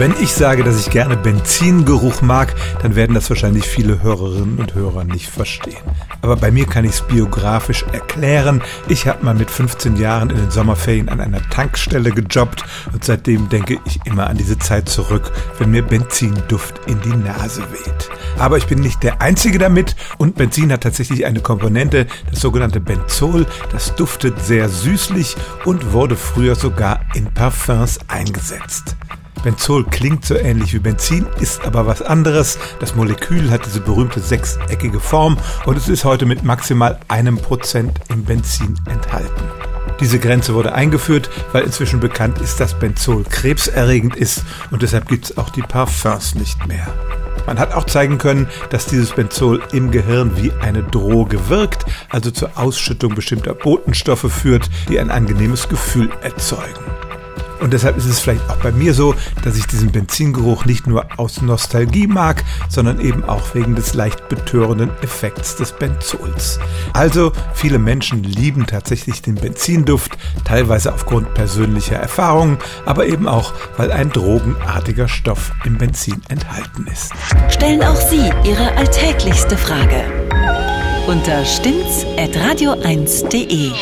Wenn ich sage, dass ich gerne Benzingeruch mag, dann werden das wahrscheinlich viele Hörerinnen und Hörer nicht verstehen. Aber bei mir kann ich es biografisch erklären. Ich habe mal mit 15 Jahren in den Sommerferien an einer Tankstelle gejobbt und seitdem denke ich immer an diese Zeit zurück, wenn mir Benzinduft in die Nase weht. Aber ich bin nicht der Einzige damit und Benzin hat tatsächlich eine Komponente, das sogenannte Benzol. Das duftet sehr süßlich und wurde früher sogar in Parfums eingesetzt. Benzol klingt so ähnlich wie Benzin, ist aber was anderes. Das Molekül hat diese berühmte sechseckige Form und es ist heute mit maximal einem Prozent im Benzin enthalten. Diese Grenze wurde eingeführt, weil inzwischen bekannt ist, dass Benzol krebserregend ist und deshalb gibt es auch die Parfums nicht mehr. Man hat auch zeigen können, dass dieses Benzol im Gehirn wie eine Droge wirkt, also zur Ausschüttung bestimmter Botenstoffe führt, die ein angenehmes Gefühl erzeugen. Und deshalb ist es vielleicht auch bei mir so, dass ich diesen Benzingeruch nicht nur aus Nostalgie mag, sondern eben auch wegen des leicht betörenden Effekts des Benzols. Also viele Menschen lieben tatsächlich den Benzinduft, teilweise aufgrund persönlicher Erfahrungen, aber eben auch, weil ein drogenartiger Stoff im Benzin enthalten ist. Stellen auch Sie Ihre alltäglichste Frage unter stimmtz.radio1.de.